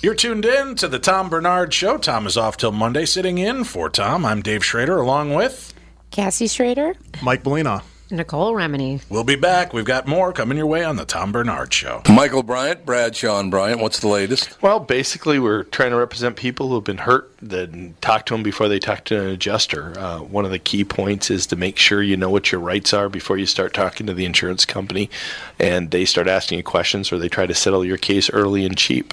You're tuned in to the Tom Barnard Show. Tom is off till Monday, sitting in for Tom. I'm Dave Schrader, along with Cassie Schrader, Mike Molina. Nicole Remini. We'll be back. We've got more coming your way on the Tom Barnard Show. Michael Bryant, Bradshaw Bryant. What's the latest? Well, basically, we're trying to represent people who have been hurt, then talk to them before they talk to an adjuster. Uh, one of the key points is to make sure you know what your rights are before you start talking to the insurance company, and they start asking you questions or they try to settle your case early and cheap.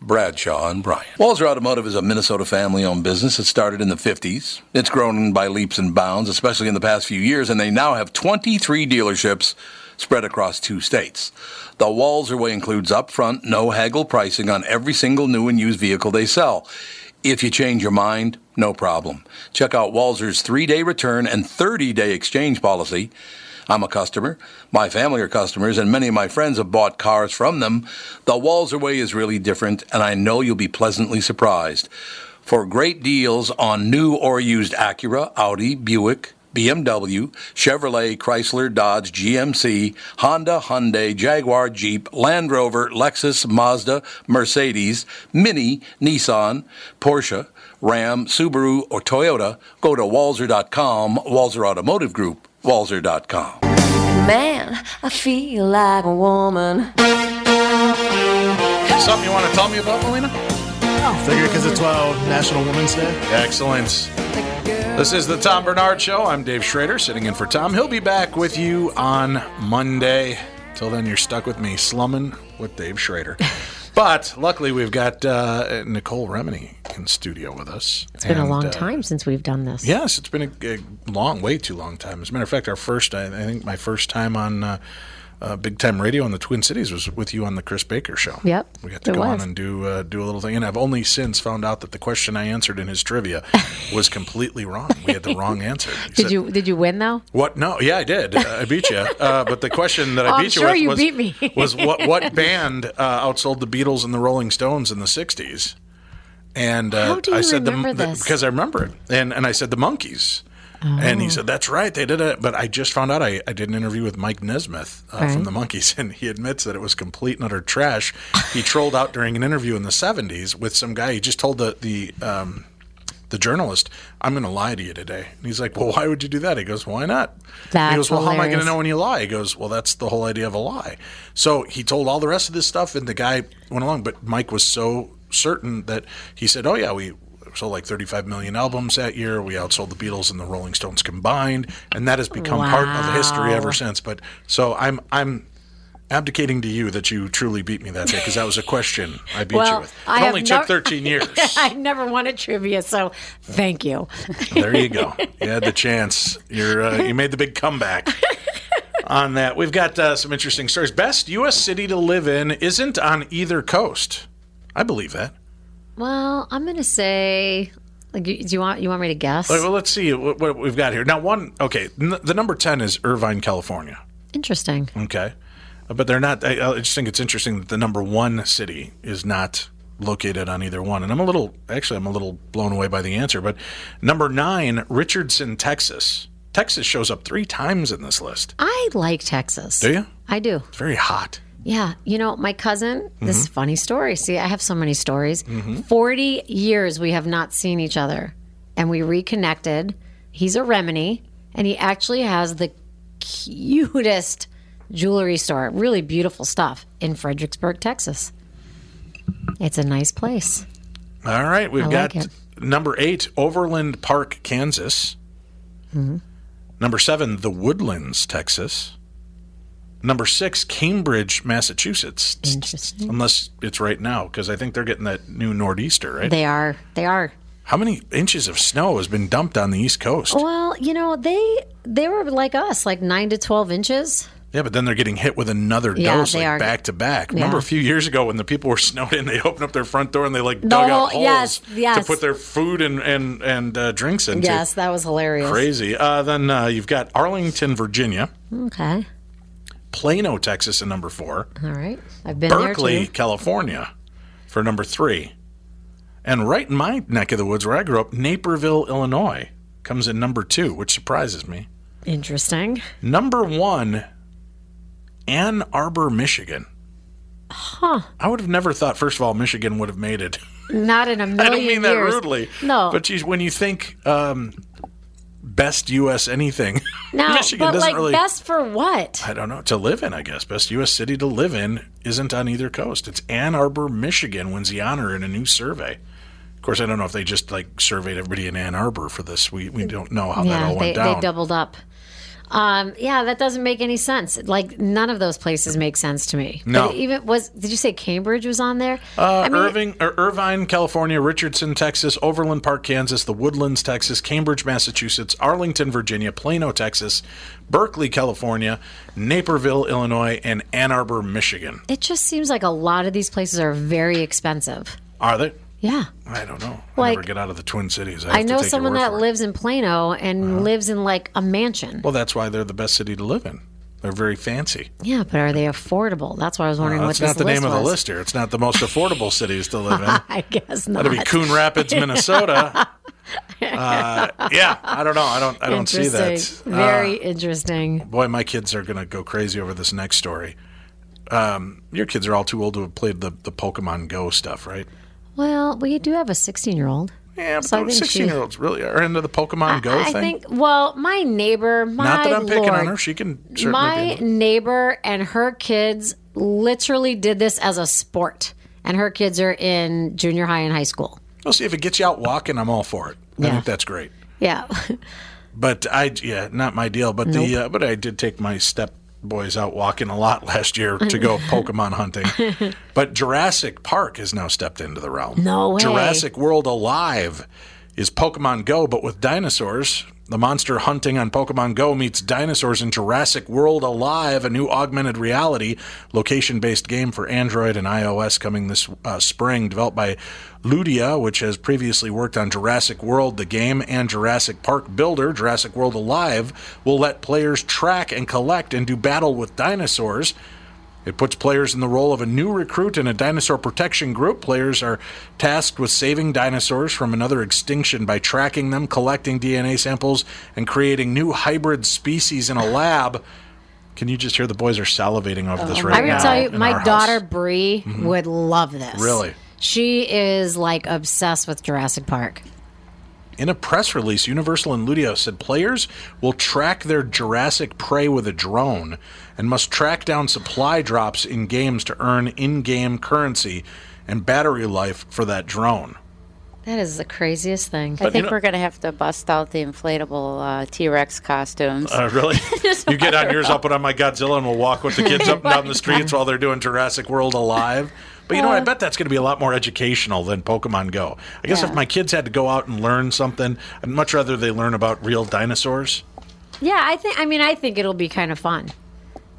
Bradshaw, and Bryant. Walzer Automotive is a Minnesota family owned business. that started in the 50s. It's grown by leaps and bounds, especially in the past few years, and they now have 23 dealerships spread across two states. The Walzer way includes upfront, no haggle pricing on every single new and used vehicle they sell. If you change your mind, no problem. Check out Walzer's three day return and 30 day exchange policy. I'm a customer. My family are customers, and many of my friends have bought cars from them. The Walzer way is really different, and I know you'll be pleasantly surprised. For great deals on new or used Acura, Audi, Buick, BMW, Chevrolet, Chrysler, Dodge, GMC, Honda, Hyundai, Jaguar, Jeep, Land Rover, Lexus, Mazda, Mercedes, Mini, Nissan, Porsche, Ram, Subaru, or Toyota, go to walzer.com, Walzer Automotive Group, walzer.com. Man, I feel like a woman. Something you want to tell me about, Melina? Oh, figure because it's well National Women's Day. Excellent. This is the Tom Barnard Show. I'm Dave Schrader, sitting in for Tom. He'll be back with you on Monday. Till then, you're stuck with me, slumming with Dave Schrader. But luckily, we've got uh, Nicole Remini in studio with us. It's been a long uh, time since we've done this. Yes, it's been a, a long, way too long time. As a matter of fact, our first, I, I think my first time on uh, uh, big time radio in the Twin Cities was with you on the Chris Baker show. Yep, we got to go on and do uh, do a little thing, and I've only since found out that the question I answered in his trivia was completely wrong. We had the wrong answer. He Did said- you did you win though? What? No, yeah, I did. Uh, I beat you. Uh, but the question that I Oh, I'm beat you sure with you was, beat me. was what what band uh, outsold the Beatles and the Rolling Stones in the '60s? And uh, How do you I said the, the- because I remember it, and and I said the Monkees. And Oh. he said, "That's right, they did it." But I just found out I, I did an interview with Mike Nesmith uh, Right. from the Monkees, and he admits that it was complete and utter trash. He trolled out during an interview in the '70s with some guy. He just told the the um, the journalist, "I'm going to lie to you today." And he's like, "Well, why would you do that?" He goes, "Why not?" That's he goes, "Well, how am I going to know when you lie?" He goes, "Well, that's the whole idea of a lie." So he told all the rest of this stuff, and the guy went along. But Mike was so certain that he said, "Oh yeah, we." Sold like 35 million albums that year. We outsold the Beatles and the Rolling Stones combined, and that has become part of history ever since. But so I'm I'm abdicating to you that you truly beat me that day because that was a question I beat you with. It I only took 13 years. I never wanted trivia, so thank you. there you go. You had the chance. You're uh, you made the big comeback. On that, we've got uh, some interesting stories. Best U.S. city to live in isn't on either coast. I believe that. Well, I'm gonna say, like, do you want you want me to guess? Well, let's see what, what we've got here. Now, one, okay, n- the number 10 is Irvine, California. Interesting. Okay. Uh, but they're not, I, I just think it's interesting that the number one city is not located on either one. And I'm a little, actually, I'm a little blown away by the answer. But number nine, Richardson, Texas. Texas shows up three times in this list. I like Texas. Do you? I do. It's very hot. Yeah, you know, my cousin. This Mm-hmm. is a funny story. See, I have so many stories. Forty years we have not seen each other, and we reconnected. He's a Remini, and he actually has the cutest jewelry store. Really beautiful stuff in Fredericksburg, Texas. It's a nice place. All right. We've I got like number eight, Overland Park, Kansas. Mm-hmm. Number seven, The Woodlands, Texas. Number six, Cambridge, Massachusetts. Interesting. Unless it's right now, because I think they're getting that new nor'easter, right? They are. They are. How many inches of snow has been dumped on the East Coast? Well, you know, they they were like us, like nine to twelve inches. Yeah, but then they're getting hit with another Yeah, dose like are. back to back. Remember Yeah. a few years ago when the people were snowed in, they opened up their front door and they like The dug whole- out holes yes, to put their food and and and uh, drinks into. Yes, that was hilarious. Crazy. Uh, then uh, you've got Arlington, Virginia, Okay. Plano, Texas, at number four, All right. I've been Berkeley, there too. California, for number three, and right in my neck of the woods where I grew up, Naperville, Illinois, comes in number two, which surprises me. Interesting. Number one, Ann Arbor, Michigan. Huh. I would have never thought, first of all, Michigan would have made it. Not in a million I don't mean that rudely. No. But geez, when you think um, best U.S. anything, No, Michigan but doesn't like really. best for what? I don't know. To live in, I guess. Best U.S. city to live in isn't on either coast. It's Ann Arbor, Michigan wins the honor in a new survey. Of course, I don't know if they just like surveyed everybody in Ann Arbor for this. We we don't know how that yeah, all they, went down. they doubled up. Um, yeah, that doesn't make any sense. Like none of those places make sense to me. No. But even was did you say Cambridge was on there? Uh, I mean, Irving, or Irvine, California, Richardson, Texas, Overland Park, Kansas, the Woodlands, Texas, Cambridge, Massachusetts, Arlington, Virginia, Plano, Texas, Berkeley, California, Naperville, Illinois, and Ann Arbor, Michigan. it just seems like a lot of these places are very expensive. Are they? Yeah. I don't know. I Like- never get out of the Twin Cities. I, I know someone that lives in Plano and lives in like a mansion. Well, that's why they're the best city to live in. They're very fancy. yeah, but are they affordable? That's why I was wondering what That's this not the list name of the list here. It's not the most affordable cities to live in. I guess not. That'd be Coon Rapids, Minnesota. Uh, yeah, I don't know. I don't. I don't see that. Interesting. Very Uh, interesting. boy, my kids are gonna go crazy over this next story. Um, your kids are all too old to have played the, the Pokemon Go stuff, right? Well, we do have a 16 year old. Yeah, but So those think she- 16 year olds really are into the Pokemon Go I thing. I think, well, my neighbor, my Not that I'm picking on her. She can certainly my neighbor and her kids literally did this as a sport. And her kids are in junior high and high school. We'll see if it gets you out walking. I'm all for it. I Yeah. think that's great. Yeah. But I, yeah, not my deal. But the, uh, but I did take my step boys out walking a lot last year to go Pokemon hunting. but Jurassic Park has now stepped into the realm. No way. Jurassic World Alive is Pokemon Go, but with dinosaurs. The monster hunting on Pokemon Go meets dinosaurs in Jurassic World Alive, a new augmented reality location based game for Android and iOS coming this uh, spring, developed by Ludia, which has previously worked on Jurassic World, the game, and Jurassic Park Builder. Jurassic World Alive will let players track and collect and do battle with dinosaurs. It puts players in the role of a new recruit in a dinosaur protection group. Players are tasked with saving dinosaurs from another extinction by tracking them, collecting DNA samples, and creating new hybrid species in a lab. Can you just hear the boys are salivating over this right I now? gotta tell you, my daughter house. Mm-hmm. Bree would love this. Really? She is like obsessed with Jurassic Park. In a press release, Universal and Ludia said players will track their Jurassic prey with a drone and must track down supply drops in games to earn in game currency and battery life for that drone. That is the craziest thing. I think know- we're going to have to bust out the inflatable uh, T Rex costumes. Uh, really? you get on yours, I'll put on my Godzilla, and we'll walk with the kids up and down the streets while they're doing Jurassic World Alive. But you know what? I bet that's going to be a lot more educational than Pokemon Go. I guess if my kids had to go out and learn something, I'd much rather they learn about real dinosaurs. Yeah, I think. I mean, I think it'll be kind of fun.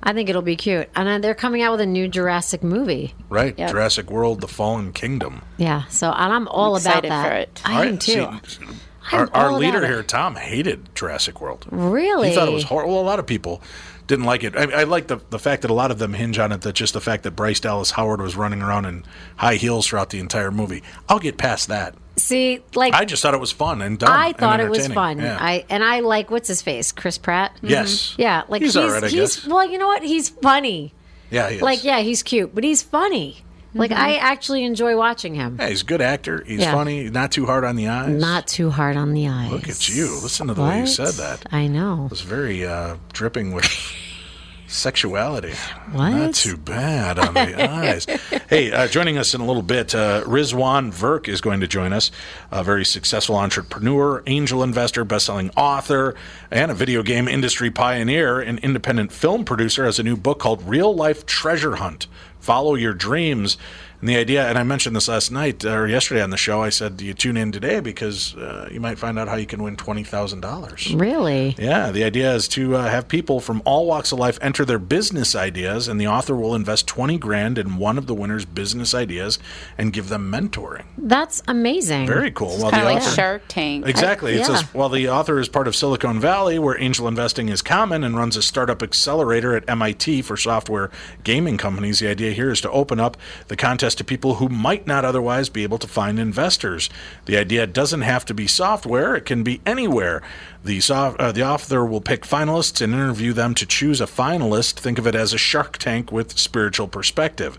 I think it'll be cute, and uh, they're coming out with a new Jurassic movie. Right? Yep. Jurassic World: The Fallen Kingdom. Yeah, so and I'm all I'm about excited that. for it. I All am right, too. see, our, our leader here, Tom, hated Jurassic World. Really? He thought it was horrible. Well, a lot of people didn't like it. I, I like the the fact that a lot of them hinge on it. That just the fact that Bryce Dallas Howard was running around in high heels throughout the entire movie. I'll get past that. See, like I just thought it was fun and dumb. I thought it was fun. Yeah. I and I like what's his face, Chris Pratt. Mm-hmm. yes. Yeah, like he's, he's all right. I he's well, you know what? He's funny. Yeah. Like yeah, he's cute, but he's funny. Like I actually enjoy watching him. Yeah, he's a good actor. He's Yeah. funny. Not too hard on the eyes. Not too hard on the eyes. Look at you. Listen to the way you said that. I know. It was very uh, dripping with sexuality. What? Not too bad on the eyes. Hey, uh, joining us in a little bit, uh, Rizwan Virk is going to join us. A very successful entrepreneur, angel investor, best-selling author, and a video game industry pioneer and independent film producer. Has a new book called Real Life Treasure Hunt: Follow Your Dreams. And the idea, and I mentioned this last night or yesterday on the show. I said, "Do you tune in today because uh, you might find out how you can win twenty thousand dollars." Really? Yeah, the idea is to uh, have people from all walks of life enter their business ideas, and the author will invest 20 grand in one of the winner's business ideas and give them mentoring. That's amazing. Very cool. While kind the of like author- Shark Tank. Exactly. It yeah. says while the author is part of Silicon Valley, where angel investing is common, and runs a startup accelerator at MIT for software gaming companies, the idea here is to open up the contest to people who might not otherwise be able to find investors. The idea doesn't have to be software; it can be anywhere. The soft, uh, the author will pick finalists and interview them to choose a finalist. Think of it as a Shark Tank with spiritual perspective.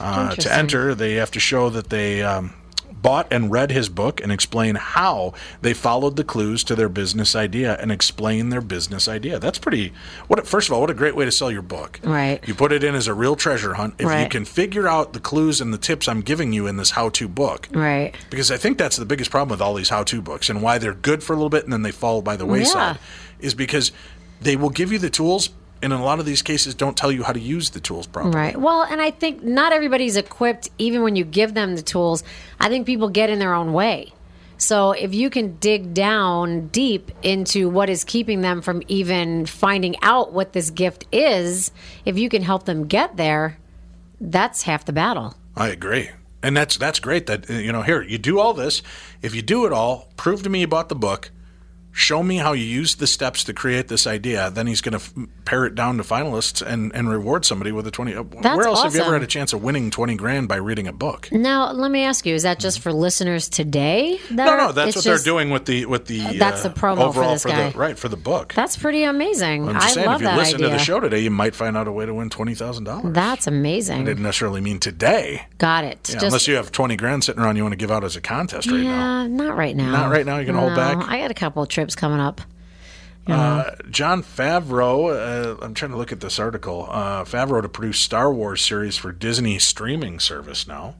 Uh, to enter, they have to show that they. Um, bought and read his book and explain how they followed the clues to their business idea and explain their business idea. That's pretty what first of all, what a great way to sell your book. Right. You put it in as a real treasure hunt. If you can figure out the clues and the tips I'm giving you in this how-to book. Right. Because I think that's the biggest problem with all these how-to books and why they're good for a little bit and then they fall by the wayside yeah. is because they will give you the tools and in a lot of these cases don't tell you how to use the tools properly. Right. Well, and I think not everybody's equipped, even when you give them the tools. I think people get in their own way. So if you can dig down deep into what is keeping them from even finding out what this gift is, if you can help them get there, that's half the battle. I agree. And that's that's great that you know here you do all this. If you do it all, prove to me you bought the book. Show me how you used the steps to create this idea. Then he's going to f- pare it down to finalists and, and reward somebody with a twenty. uh, That's Where else have you ever had a chance of winning twenty grand by reading a book? Now, let me ask you: Is that just for listeners today? that No, no, that's what just- they're doing with the with the. That's uh, the promo for overall this guy. the right for the book. That's pretty amazing. I'm just I saying, love if you listen idea. to the show today, you might find out a way to win twenty thousand dollars. That's amazing. didn't necessarily mean today. Got it. Yeah, Just unless you have twenty grand sitting around you want to give out as a contest right now. yeah, not right now. Not right now? You can hold No, back? I got a couple of trips coming up. Uh, Jon Favreau, uh, I'm trying to look at this article. Uh, Favreau to produce Star Wars series for Disney streaming service now.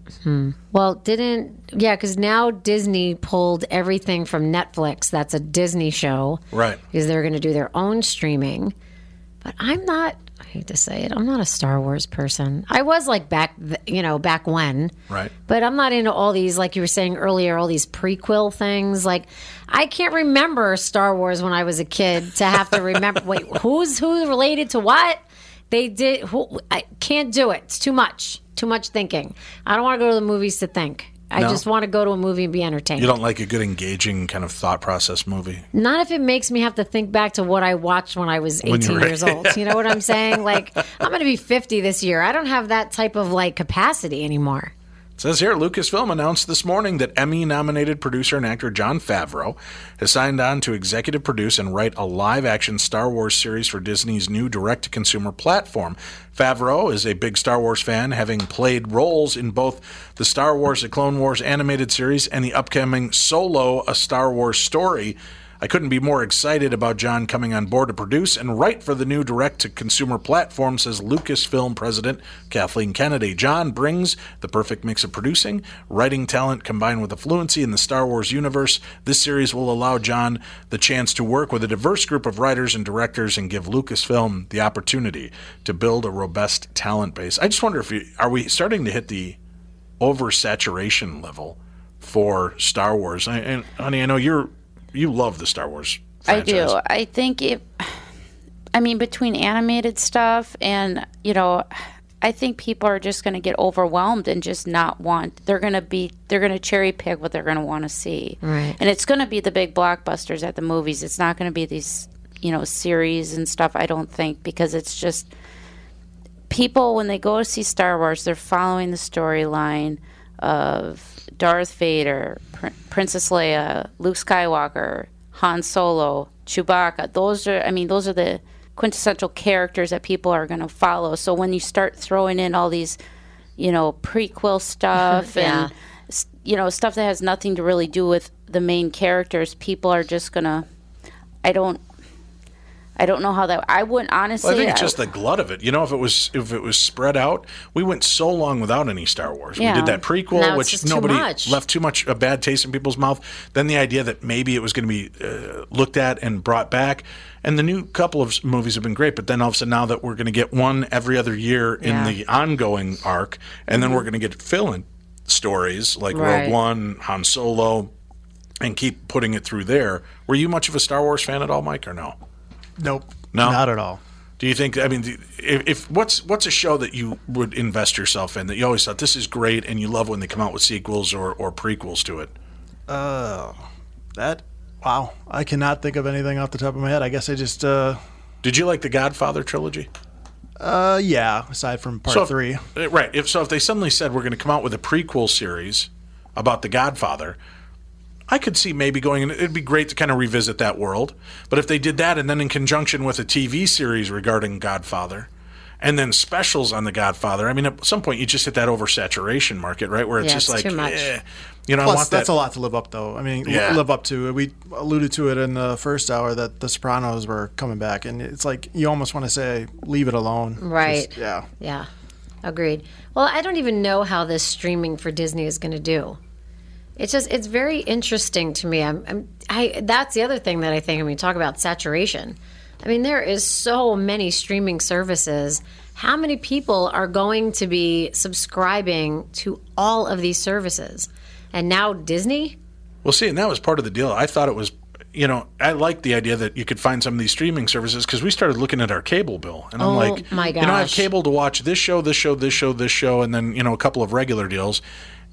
Well, didn't yeah? Because now Disney pulled everything from Netflix. That's a Disney show, Right. Because they're going to do their own streaming. But I'm not. I hate to say it. I'm not a Star Wars person. I was like back, you know, back when. Right. But I'm not into all these, like you were saying earlier, all these prequel things. Like, I can't remember Star Wars when I was a kid to have to remember. wait, who's who related to what? They did. Who, I can't do it. It's too much. Too much thinking. I don't want to go to the movies to think. I No? just want to go to a movie and be entertained. You don't like a good, engaging kind of thought process movie. Not if it makes me have to think back to what I watched when I was 18 were- years old. You know what I'm saying? Like, I'm going to be 50 this year. I don't have that type of like capacity anymore. Says here Lucasfilm announced this morning that Emmy nominated producer and actor Jon Favreau has signed on to executive produce and write a live action Star Wars series for Disney's new direct to consumer platform. Favreau is a big Star Wars fan, having played roles in both the Star Wars The Clone Wars animated series and the upcoming Solo A Star Wars Story. I couldn't be more excited about Jon coming on board to produce and write for the new direct to consumer platform, says Lucasfilm president Kathleen Kennedy. Jon brings the perfect mix of producing, writing talent combined with the fluency in the Star Wars universe. This series will allow Jon the chance to work with a diverse group of writers and directors and give Lucasfilm the opportunity to build a robust talent base. I just wonder if you, are we starting to hit the oversaturation level for Star Wars? And honey, I know you're you love the Star Wars. Franchise. I do. I think it. I mean, between animated stuff and you know, I think people are just going to get overwhelmed and just not want. They're going to be. They're going to cherry pick what they're going to want to see. Right. And it's going to be the big blockbusters at the movies. It's not going to be these, you know, series and stuff. I don't think because it's just people when they go to see Star Wars, they're following the storyline of Darth Vader, Pr- Princess Leia, Luke Skywalker, Han Solo, Chewbacca. Those are, I mean, those are the quintessential characters that people are going to follow. So when you start throwing in all these, you know, prequel stuff Yeah. and you know stuff that has nothing to really do with the main characters, people are just gonna. I don't. I don't know how that. I wouldn't honestly. Well, I think it's I- just the glut of it. You know, if it was if it was spread out, we went so long without any Star Wars. Yeah. We did that prequel, Now which just too nobody much. left too much a bad taste in people's mouth. Then the idea that maybe it was going to be uh, looked at and brought back, and the new couple of movies have been great. But then all of a sudden, now that we're going to get one every other year in Yeah. the ongoing arc, and then we're going to get fill-in stories like Right. Rogue One, Han Solo, and keep putting it through there. Were you much of a Star Wars fan at all, Mike, or no? Nope. No? Not at all. Do you think? I mean, if, if what's what's a show that you would invest yourself in that you always thought this is great and you love when they come out with sequels or, or prequels to it? Uh, that wow. I cannot think of anything off the top of my head. I guess I just uh Did you like the Godfather trilogy? uh yeah, aside from part So if- 3. uh, right. If so, if they suddenly said we're going to come out with a prequel series about the Godfather, I could see maybe going. and It'd be great to kind of revisit that world. But if they did that, and then in conjunction with a TV series regarding Godfather. And then specials on the Godfather. I mean, at some point you just hit that oversaturation market, right? Where it's Yeah, just it's like, too much. eh, you know, I Plus, want that's that. a lot to live up, though. I mean, Yeah. live up to. We alluded to it in the first hour that The Sopranos were coming back, and it's like you almost want to say, leave it alone. Right. Just- yeah. Yeah, agreed. Well, I don't even know how this streaming for Disney is going to do. It's just it's very interesting to me. I'm, I'm I that's the other thing that I think when we talk about saturation. I mean, there is so many streaming services. How many people are going to be subscribing to all of these services? And now Disney? Well, see, and that was part of the deal. I thought it was, you know, I liked the idea that you could find some of these streaming services because we started looking at our cable bill, and I'm Oh, like, my gosh. you know, I have cable to watch this show, this show, this show, this show, and then you know a couple of regular deals,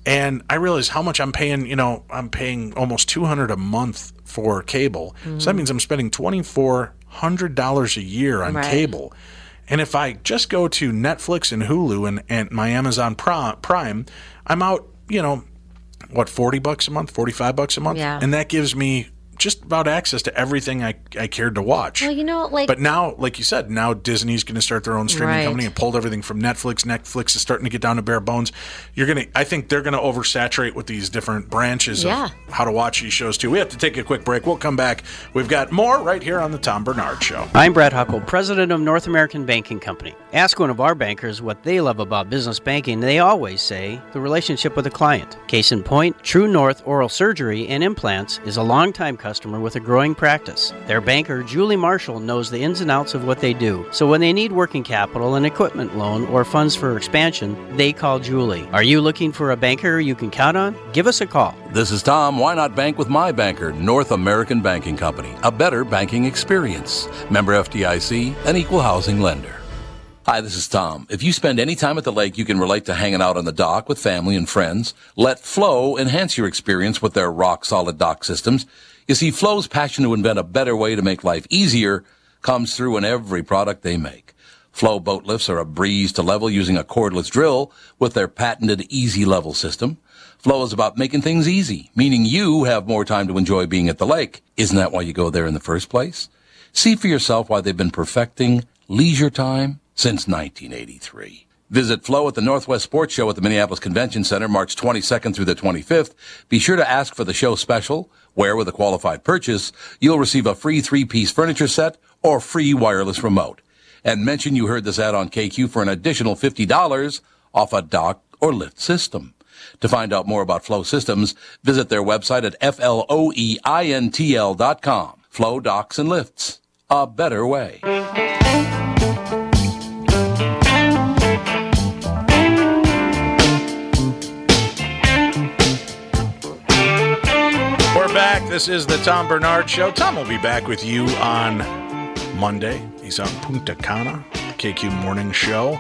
and I realize how much I'm paying. You know, I'm paying almost two hundred a month for cable, so that mm. means I'm spending twenty four hundred dollars a year on Right. cable. And if I just go to Netflix and Hulu and, and my Amazon Prime, I'm out, you know, what, 40 bucks a month, 45 bucks a month? Yeah. And that gives me just about access to everything I, I cared to watch. Well, you know, like But now, like you said, now Disney's going to start their own streaming Right. company and pulled everything from Netflix. Netflix is starting to get down to bare bones. You're going to, I think they're going to oversaturate with these different branches Yeah. of how to watch these shows too. We have to take a quick break. We'll come back. We've got more right here on the Tom Barnard Show. I'm Brad Huckle, president of North American Banking Company. Ask one of our bankers what they love about business banking. They always say the relationship with the client. Case in point, True North Oral Surgery and Implants is a longtime customer with a growing practice. Their banker, Julie Marshall, knows the ins and outs of what they do. So when they need working capital, an equipment loan, or funds for expansion, they call Julie. Are you looking for a banker you can count on? Give us a call. This is Tom. Why not bank with my banker, North American Banking Company? A better banking experience. Member FDIC, an equal housing lender. Hi, this is Tom. If you spend any time at the lake, you can relate to hanging out on the dock with family and friends. Let Floe enhance your experience with their rock solid dock systems. You see, Floe's passion to invent a better way to make life easier comes through in every product they make. Floe boat lifts are a breeze to level using a cordless drill with their patented easy level system. Floe is about making things easy, meaning you have more time to enjoy being at the lake. Isn't that why you go there in the first place? See for yourself why they've been perfecting leisure time since 1983. Visit Floe at the Northwest Sports Show at the Minneapolis Convention Center March 22nd through the 25th. Be sure to ask for the show special, where with a qualified purchase, you'll receive a free three-piece furniture set or free wireless remote. And mention you heard this ad on KQ for an additional $50 off a dock or lift system. To find out more about Floe Systems, visit their website at floeintl dot com. Floe Docks and Lifts. A better way. Back. This is the Tom Barnard Show. Tom will be back with you on Monday. He's on Punta Cana, the KQ Morning Show.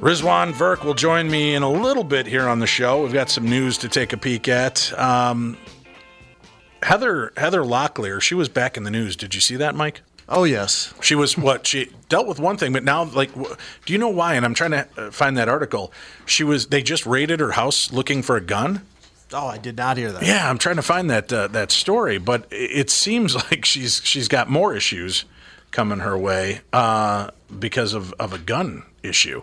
Rizwan Virk will join me in a little bit here on the show. We've got some news to take a peek at. Um, Heather Heather Locklear, she was back in the news. Did you see that, Mike? Oh yes, She was what? She dealt with one thing, but now, like, do you know why? And I'm trying to uh, find that article. She was. They just raided her house looking for a gun. Oh, I did not hear that. Yeah, I'm trying to find that uh, that story, but it seems like she's she's got more issues coming her way uh, because of, of a gun issue.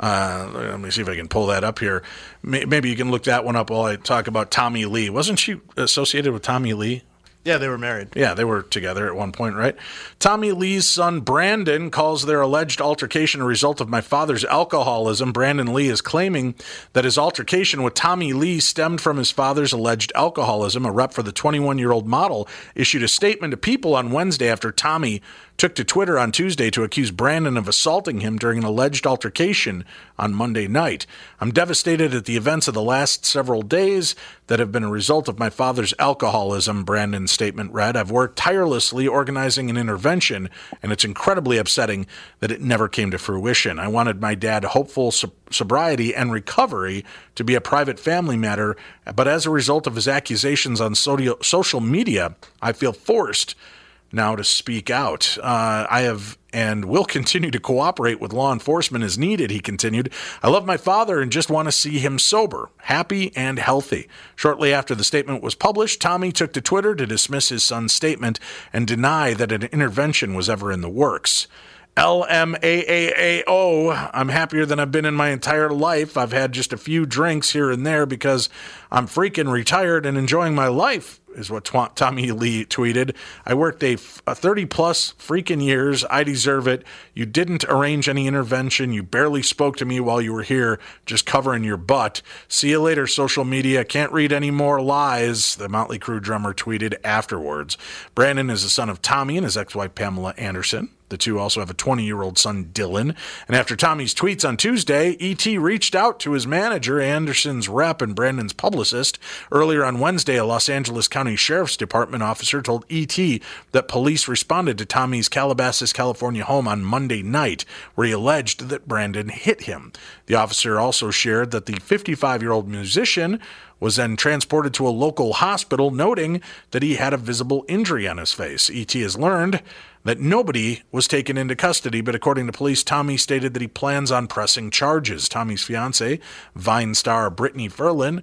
Uh, let me see if I can pull that up here. Maybe you can look that one up while I talk about Tommy Lee. Wasn't she associated with Tommy Lee? Yeah, they were married. Yeah, they were together at one point, right? Tommy Lee's son Brandon calls their alleged altercation a result of my father's alcoholism. Brandon Lee is claiming that his altercation with Tommy Lee stemmed from his father's alleged alcoholism. A rep for the 21 year old model issued a statement to people on Wednesday after Tommy took to Twitter on Tuesday to accuse Brandon of assaulting him during an alleged altercation on Monday night. I'm devastated at the events of the last several days that have been a result of my father's alcoholism, Brandon's statement read. I've worked tirelessly organizing an intervention, and it's incredibly upsetting that it never came to fruition. I wanted my dad hopeful sob- sobriety and recovery to be a private family matter, but as a result of his accusations on social media, I feel forced now to speak out. Uh, I have and will continue to cooperate with law enforcement as needed, he continued. I love my father and just want to see him sober, happy, and healthy. Shortly after the statement was published, Tommy took to Twitter to dismiss his son's statement and deny that an intervention was ever in the works. LMAAAO. I'm happier than I've been in my entire life. I've had just a few drinks here and there because I'm freaking retired and enjoying my life, is what Twa- Tommy Lee tweeted. I worked a, f- a 30 plus freaking years. I deserve it. You didn't arrange any intervention. You barely spoke to me while you were here, just covering your butt. See you later, social media. Can't read any more lies, the Motley Crue drummer tweeted afterwards. Brandon is the son of Tommy and his ex wife, Pamela Anderson. The two also have a 20 year old son, Dylan. And after Tommy's tweets on Tuesday, E.T. reached out to his manager, Anderson's rep, and Brandon's publicist. Earlier on Wednesday, a Los Angeles County Sheriff's Department officer told E.T. that police responded to Tommy's Calabasas, California home on Monday night, where he alleged that Brandon hit him. The officer also shared that the 55 year old musician was then transported to a local hospital, noting that he had a visible injury on his face. ET has learned that nobody was taken into custody, but according to police, Tommy stated that he plans on pressing charges. Tommy's fiancee, Vine star Brittany Furlan,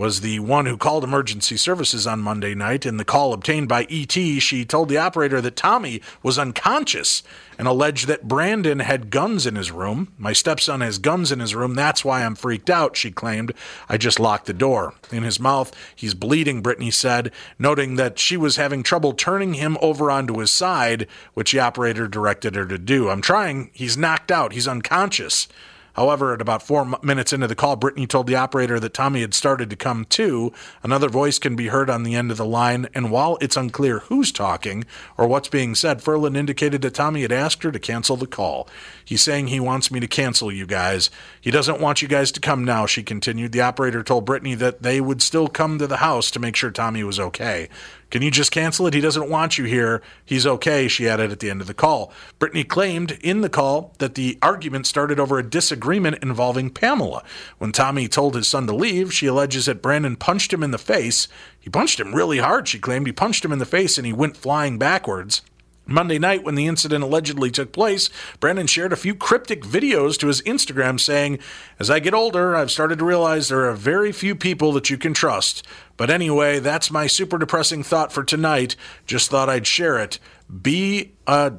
was the one who called emergency services on Monday night. In the call obtained by ET, she told the operator that Tommy was unconscious and alleged that Brandon had guns in his room. My stepson has guns in his room. That's why I'm freaked out, she claimed. I just locked the door. In his mouth, he's bleeding, Brittany said, noting that she was having trouble turning him over onto his side, which the operator directed her to do. I'm trying. He's knocked out. He's unconscious. However, at about four minutes into the call, Brittany told the operator that Tommy had started to come to. Another voice can be heard on the end of the line, and while it's unclear who's talking or what's being said, Furlan indicated that Tommy had asked her to cancel the call. He's saying he wants me to cancel you guys. He doesn't want you guys to come now, she continued. The operator told Brittany that they would still come to the house to make sure Tommy was okay. Can you just cancel it? He doesn't want you here. He's okay, she added at the end of the call. Brittany claimed in the call that the argument started over a disagreement involving Pamela. When Tommy told his son to leave, she alleges that Brandon punched him in the face. He punched him really hard, she claimed. He punched him in the face and he went flying backwards. Monday night, when the incident allegedly took place, Brandon shared a few cryptic videos to his Instagram saying, As I get older, I've started to realize there are very few people that you can trust. But anyway, that's my super depressing thought for tonight. Just thought I'd share it. Be a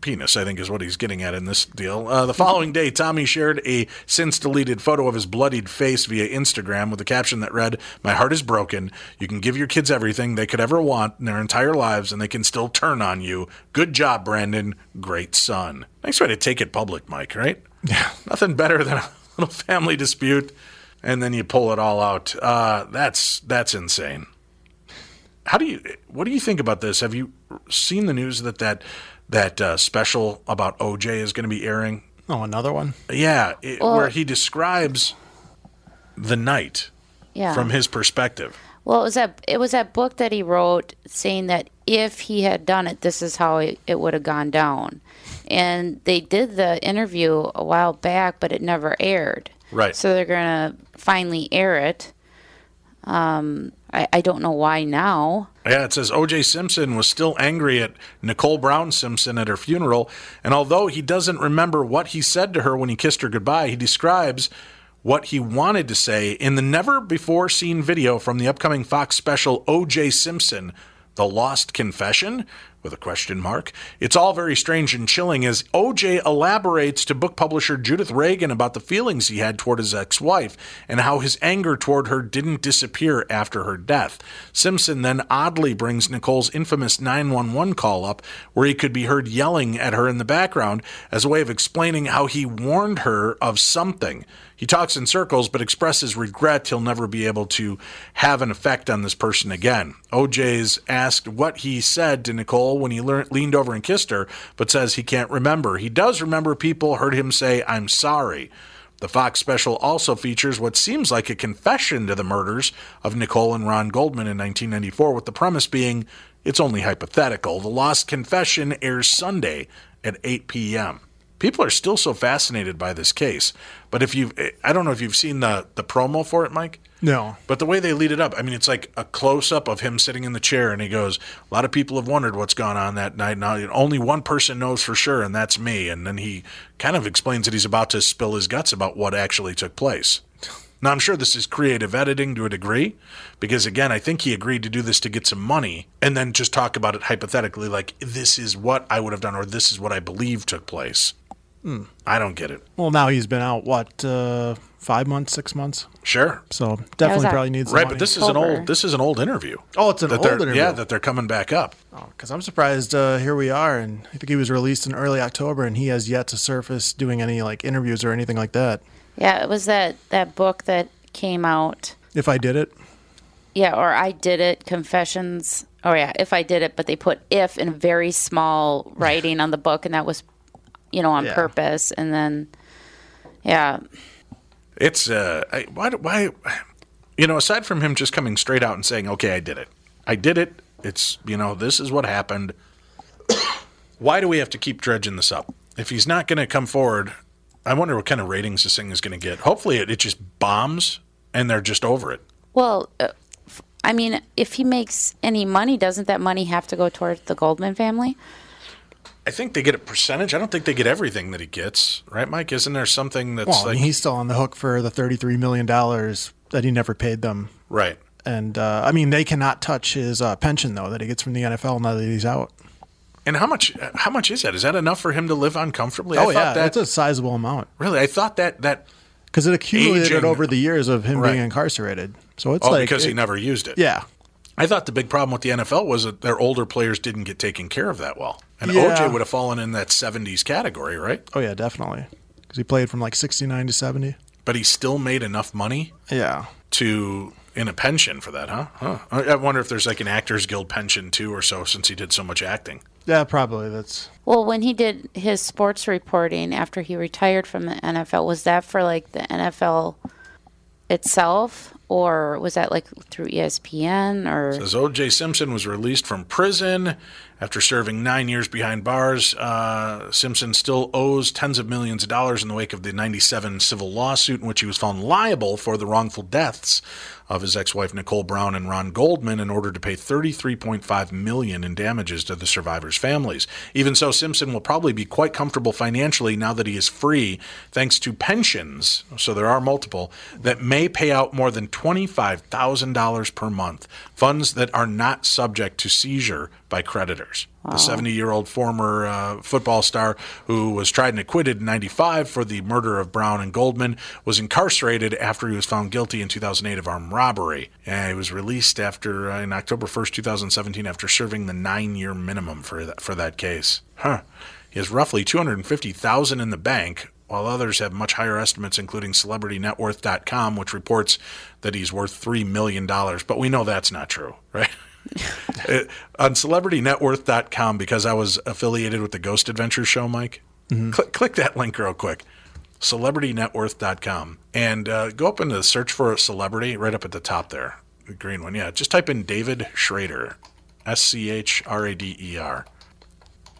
penis, I think is what he's getting at in this deal. Uh, the following day, Tommy shared a since deleted photo of his bloodied face via Instagram with a caption that read, My heart is broken. You can give your kids everything they could ever want in their entire lives, and they can still turn on you. Good job, Brandon. Great son. Nice way to take it public, Mike, right? Yeah. Nothing better than a little family dispute, and then you pull it all out. Uh, that's that's insane. How do you? What do you think about this? Have you seen the news that that that uh, special about OJ is going to be airing? Oh, another one? Yeah, it, Well- where he describes the night Yeah. from his perspective. Well, it was that it was that book that he wrote saying that if he had done it, this is how it, it would have gone down. And they did the interview a while back, but it never aired. Right. So they're gonna finally air it. Um, I, I don't know why now. Yeah, it says O.J. Simpson was still angry at Nicole Brown Simpson at her funeral, and although he doesn't remember what he said to her when he kissed her goodbye, he describes what he wanted to say in the never before seen video from the upcoming Fox special O.J. Simpson, The Lost Confession, with a question mark. It's all very strange and chilling as OJ elaborates to book publisher Judith Regan about the feelings he had toward his ex wife and how his anger toward her didn't disappear after her death. Simpson then oddly brings Nicole's infamous 911 call up, where he could be heard yelling at her in the background as a way of explaining how he warned her of something. He talks in circles but expresses regret he'll never be able to have an effect on this person again. OJ's asked what he said to Nicole when he lear- leaned over and kissed her, but says he can't remember. He does remember people heard him say, I'm sorry. The Fox special also features what seems like a confession to the murders of Nicole and Ron Goldman in 1994, with the premise being it's only hypothetical. The Lost Confession airs Sunday at 8 p.m. People are still so fascinated by this case, but if you've, I don't know if you've seen the the promo for it, Mike. No. But the way they lead it up, I mean, it's like a close up of him sitting in the chair, and he goes, "A lot of people have wondered what's gone on that night. Now, only one person knows for sure, and that's me." And then he kind of explains that he's about to spill his guts about what actually took place. Now, I'm sure this is creative editing to a degree, because again, I think he agreed to do this to get some money, and then just talk about it hypothetically, like this is what I would have done, or this is what I believe took place. Hmm. I don't get it. Well, now he's been out, what, uh, five months, six months? Sure. So definitely probably needs some Right, money. but this is an old this is an old interview. Oh, it's an that old interview. Yeah, that they're coming back up. Because I'm surprised uh, here we are, and I think he was released in early October, and he has yet to surface doing any like interviews or anything like that. Yeah, it was that that book that came out. If I did it, Yeah, or I did it. Confessions. Oh yeah, if I did it, but they put if in very small writing on the book, and that was, you know, on Yeah. purpose. And then, yeah, It's uh, I, why why, you know, aside from him just coming straight out and saying, "Okay, I did it. I did it. It's you know, this is what happened." why do we have to keep dredging this up? If he's not going to come forward, I wonder what kind of ratings this thing is going to get. Hopefully, it, it just bombs and they're just over it. Well, uh, I mean, if he makes any money, doesn't that money have to go towards the Goldman family? I think they get a percentage. I don't think they get everything that he gets, right, Mike? Isn't there something that's well, like he's still on the hook for the $33 million that he never paid them. right? And uh, I mean, they cannot touch his uh, pension though that he gets from the NFL now that he's out. And how much? How much is that? Is that enough for him to live on comfortably? oh I yeah, thought that it's a sizable amount really. I thought that that because it accumulated Aging- over the years of him Right. being incarcerated. So it's oh, like because he never used it. Yeah, I thought the big problem with the NFL was that their older players didn't get taken care of that well, and Yeah. OJ would have fallen in that '70s category, right? Oh yeah, definitely. Because he played from like '69 to '70. But he still made enough money Yeah. to in a pension for that, huh? Huh. I I wonder if there's like an Actors Guild pension too, or so, since he did so much acting. Yeah, probably. That's Well, when he did his sports reporting after he retired from the NFL, was that for like the NFL itself, or was that like through ESPN or? Says O.J. Simpson was released from prison after serving nine years behind bars. Uh, Simpson still owes tens of millions of dollars in the wake of the 97 civil lawsuit in which he was found liable for the wrongful deaths of his ex-wife Nicole Brown and Ron Goldman in order to pay 33.5 million in damages to the survivors' families. Even so, Simpson will probably be quite comfortable financially now that he is free thanks to pensions, so there are multiple that may pay out more than $25,000 per month, funds that are not subject to seizure by creditors. The 70 year old former uh, football star who was tried and acquitted in 95 for the murder of Brown and Goldman was incarcerated after he was found guilty in 2008 of armed robbery. And he was released after uh, in October 1st, 2017, after serving the nine year minimum for that, for that case. Huh. He has roughly 250,000 in the bank, while others have much higher estimates, including CelebrityNetWorth.com, which reports that he's worth $3 million. But we know that's not true, right? Uh, on CelebrityNetWorth.com, because I was affiliated with the Ghost Adventures show, Mike, click, click that link real quick. CelebrityNetWorth.com. And uh, go up into the search for a celebrity right up at the top there. The green one. Yeah, just type in David Schrader. S C H R A D E R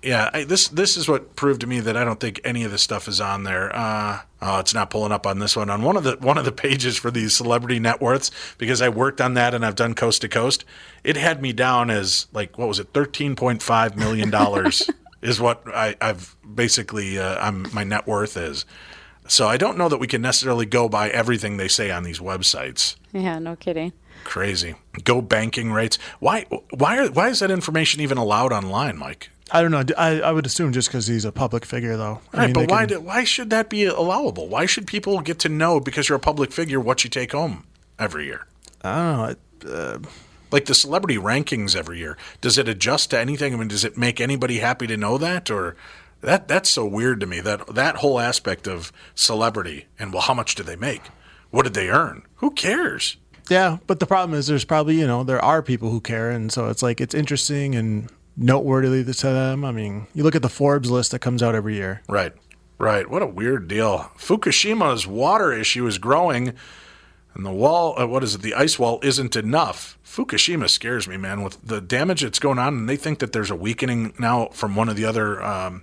yeah, I, this this is what proved to me that I don't think any of this stuff is on there. Uh, oh, it's not pulling up on this one. On one of the one of the pages for these celebrity net worths, because I worked on that and I've done coast to coast. It had me down as like what was it, thirteen point five million dollars is what I, I've basically uh, I'm my net worth is. So I don't know that we can necessarily go by everything they say on these websites. Yeah, no kidding. Crazy. GOBankingRates. Why why are, why is that information even allowed online, Mike? I don't know. I, I would assume just because he's a public figure, though. I Right, mean, but why can- do, why should that be allowable? Why should people get to know because you're a public figure what you take home every year? I don't know. Uh, Like the celebrity rankings every year, does it adjust to anything? I mean, does it make anybody happy to know that, or that that's so weird to me that that whole aspect of celebrity and well, how much do they make? What did they earn? Who cares? yeah, but the problem is there's probably you know there are people who care, and so it's like it's interesting and noteworthy to them. I mean, you look at the Forbes list that comes out every year. Right, right. What a weird deal. Fukushima's water issue is growing, and the wall, uh, what is it? The ice wall isn't enough. Fukushima scares me, man, with the damage that's going on, and they think that there's a weakening now from one of the other. Um,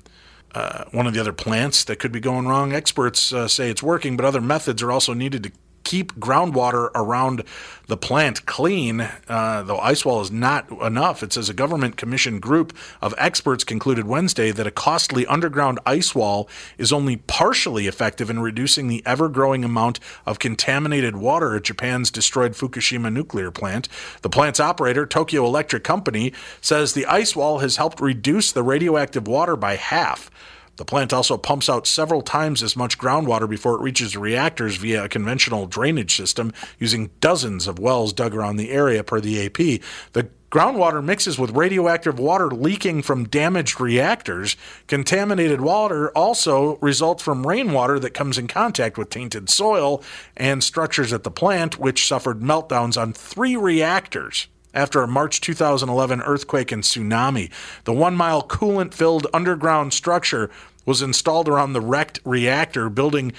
uh, one of the other plants that could be going wrong. Experts uh, say it's working, but other methods are also needed to keep groundwater around the plant clean. Uh, though ice wall is not enough, it says a government commissioned group of experts concluded Wednesday that a costly underground ice wall is only partially effective in reducing the ever growing amount of contaminated water at Japan's destroyed Fukushima nuclear plant. The plant's operator, Tokyo Electric Company, says the ice wall has helped reduce the radioactive water by half. The plant also pumps out several times as much groundwater before it reaches reactors via a conventional drainage system using dozens of wells dug around the area, per the AP. The groundwater mixes with radioactive water leaking from damaged reactors. Contaminated water also results from rainwater that comes in contact with tainted soil and structures at the plant, which suffered meltdowns on three reactors after a March 2011 earthquake and tsunami. The one mile coolant filled underground structure was installed around the wrecked reactor, building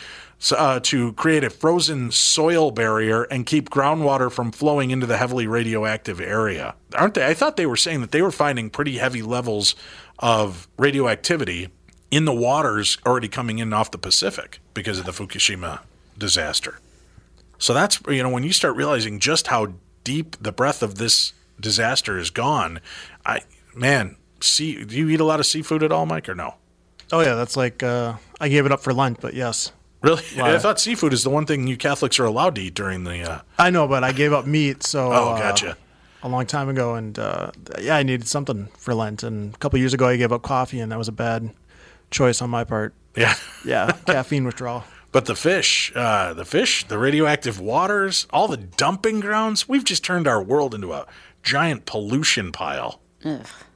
uh, to create a frozen soil barrier and keep groundwater from flowing into the heavily radioactive area. Aren't they? I thought they were saying that they were finding pretty heavy levels of radioactivity in the waters already coming in off the Pacific because of the Fukushima disaster. So that's you know when you start realizing just how deep the breath of this disaster is gone. I man, see, do you eat a lot of seafood at all, Mike, or no? Oh yeah, that's like uh, I gave it up for Lent, but yes, Really? I thought seafood is the one thing you Catholics are allowed to eat during the. Uh, I know, but I gave up meat. So Oh, uh, gotcha. a long time ago, and uh, yeah, I needed something for Lent. And a couple years ago, I gave up coffee, and that was a bad choice on my part. yeah. Yeah, caffeine withdrawal. But the fish, uh, the fish, the radioactive waters, all the dumping grounds, we've just turned our world into a giant pollution pile.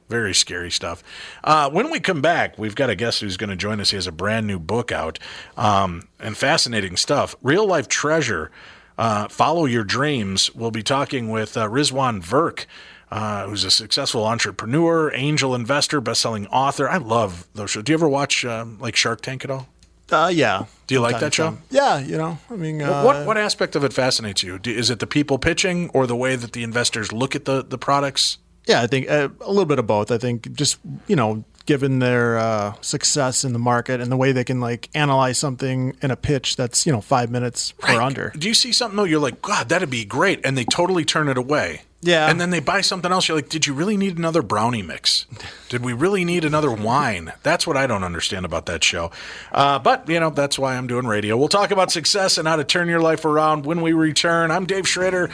Very scary stuff. Uh, when we come back, we've got a guest who's going to join us. He has a brand new book out um, and fascinating stuff. Real life treasure. Uh, Follow your dreams. We'll be talking with uh, Rizwan Virk. Uh, who's a successful entrepreneur, angel investor, best-selling author. I love those shows. Do you ever watch um, like Shark Tank at all? Uh, yeah. Do you like that show? Yeah, you know, I mean, uh, what what aspect of it fascinates you? Do, is it the people pitching or the way that the investors look at the, the products? Yeah, I think uh, a little bit of both. I think just you know, given their uh, success in the market and the way they can like analyze something in a pitch that's you know five minutes or under. Do you see something though? You're like, God, that'd be great, and they totally turn it away. Yeah. And then they buy something else. You're like, did you really need another brownie mix? Did we really need another wine? That's what I don't understand about that show. Uh, but, you know, that's why I'm doing radio. We'll talk about success and how to turn your life around when we return. I'm Dave Schrader.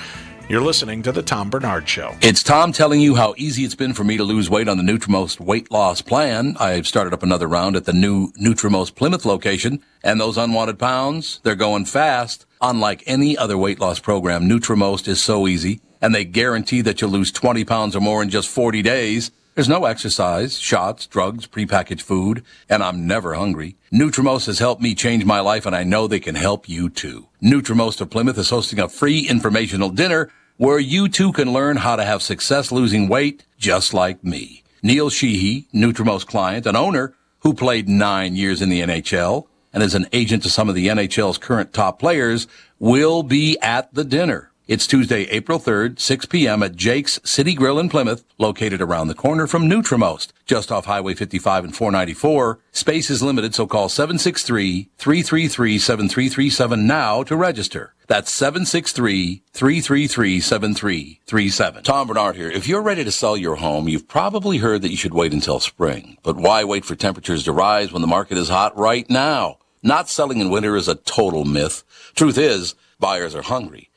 You're listening to The Tom Barnard Show. It's Tom telling you how easy it's been for me to lose weight on the Nutrimost weight loss plan. I've started up another round at the new Nutrimost Plymouth location, and those unwanted pounds, they're going fast. Unlike any other weight loss program, Nutrimost is so easy, and they guarantee that you'll lose 20 pounds or more in just 40 days. There's no exercise, shots, drugs, prepackaged food, and I'm never hungry. Nutrimost has helped me change my life, and I know they can help you too. Nutrimost of Plymouth is hosting a free informational dinner where you too can learn how to have success losing weight just like me. Neil Sheehy, Nutrimost client and owner, who played nine years in the NHL and is an agent to some of the NHL's current top players, will be at the dinner. It's Tuesday, April 3rd, 6 p.m. at Jake's City Grill in Plymouth, located around the corner from Nutrimost, just off Highway 55 and 494. Space is limited, so call 763-333-7337 now to register. That's 763-333-7337. Tom Barnard here. If you're ready to sell your home, you've probably heard that you should wait until spring. But why wait for temperatures to rise when the market is hot right now? Not selling in winter is a total myth. Truth is, buyers are hungry.